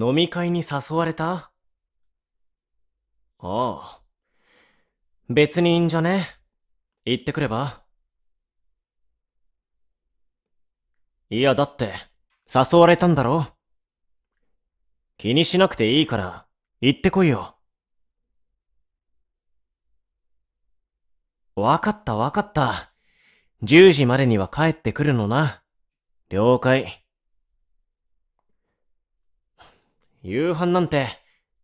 飲み会に誘われた？ああ。別にいいんじゃね？行ってくれば？いや、だって、誘われたんだろ？気にしなくていいから、行ってこいよ。わかったわかった。10時までには帰ってくるのな。了解。夕飯なんて、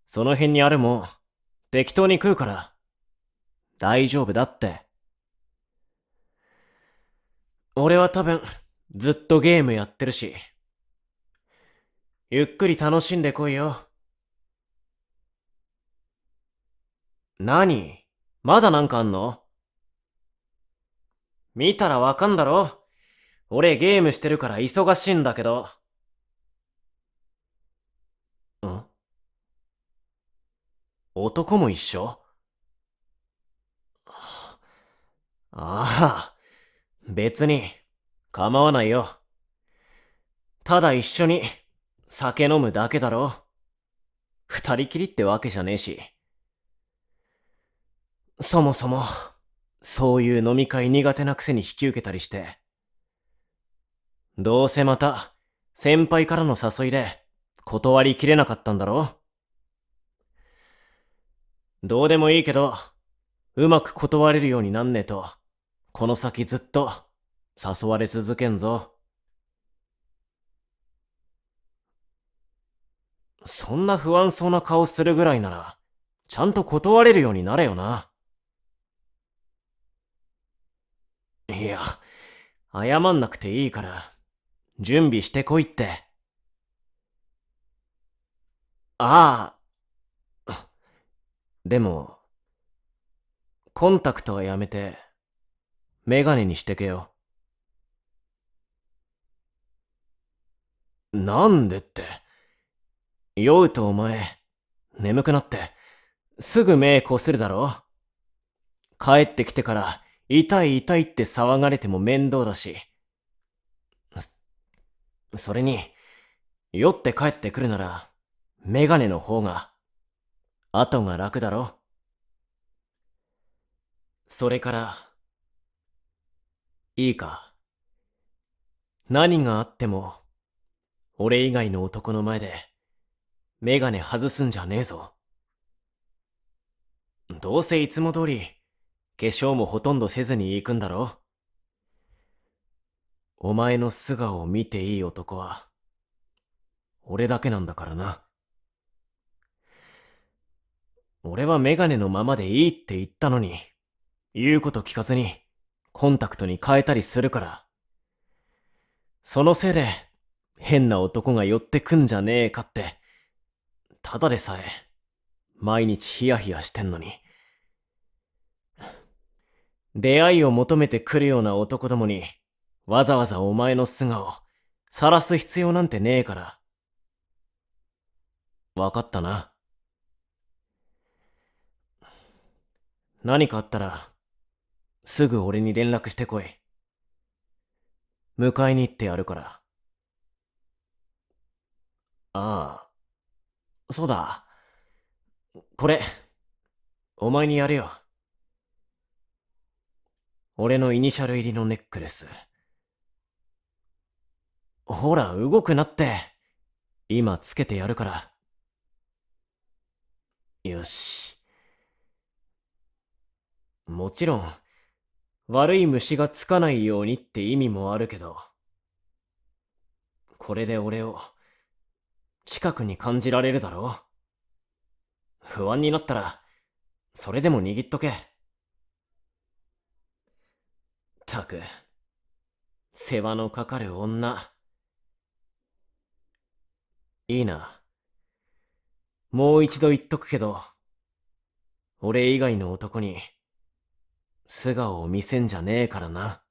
その辺にあるもん、適当に食うから。大丈夫だって。俺は多分、ずっとゲームやってるし。ゆっくり楽しんでこいよ。何？まだなんかあんの？見たらわかんだろ？俺ゲームしてるから忙しいんだけど。男も一緒？ああ、別に構わないよ。ただ一緒に酒飲むだけだろ。二人きりってわけじゃねえし。そもそも、そういう飲み会苦手なくせに引き受けたりして。どうせまた、先輩からの誘いで、断りきれなかったんだろどうでもいいけど、うまく断れるようになんねえと、この先ずっと、誘われ続けんぞ。そんな不安そうな顔するぐらいなら、ちゃんと断れるようになれよな。いや、謝んなくていいから、準備してこいって。ああ。でも、コンタクトはやめて、メガネにしてけよ。なんでって。酔うとお前、眠くなって、すぐ目こするだろ帰ってきてから、痛い痛いって騒がれても面倒だし。それに、酔って帰ってくるなら、メガネの方が、後が楽だろ。それから、いいか？何があっても、俺以外の男の前で、メガネ外すんじゃねえぞ。どうせいつも通り、化粧もほとんどせずに行くんだろお前の素顔を見ていい男は、俺だけなんだからな。俺はメガネのままでいいって言ったのに、言うこと聞かずに、コンタクトに変えたりするから。そのせいで、変な男が寄ってくんじゃねえかって、ただでさえ、毎日ヒヤヒヤしてんのに。出会いを求めてくるような男どもに、わざわざお前の素顔、晒す必要なんてねえから。わかったな。何かあったら、すぐ俺に連絡してこい。迎えに行ってやるから。ああ、そうだ。これ、お前にやるよ。俺のイニシャル入りのネックレス。ほら、動くなって。今つけてやるから。よし。もちろん、悪い虫がつかないようにって意味もあるけど、これで俺を、近くに感じられるだろう？不安になったら、それでも握っとけ。たく、世話のかかる女。いいな。もう一度言っとくけど、俺以外の男に、素顔を見せんじゃねえからな。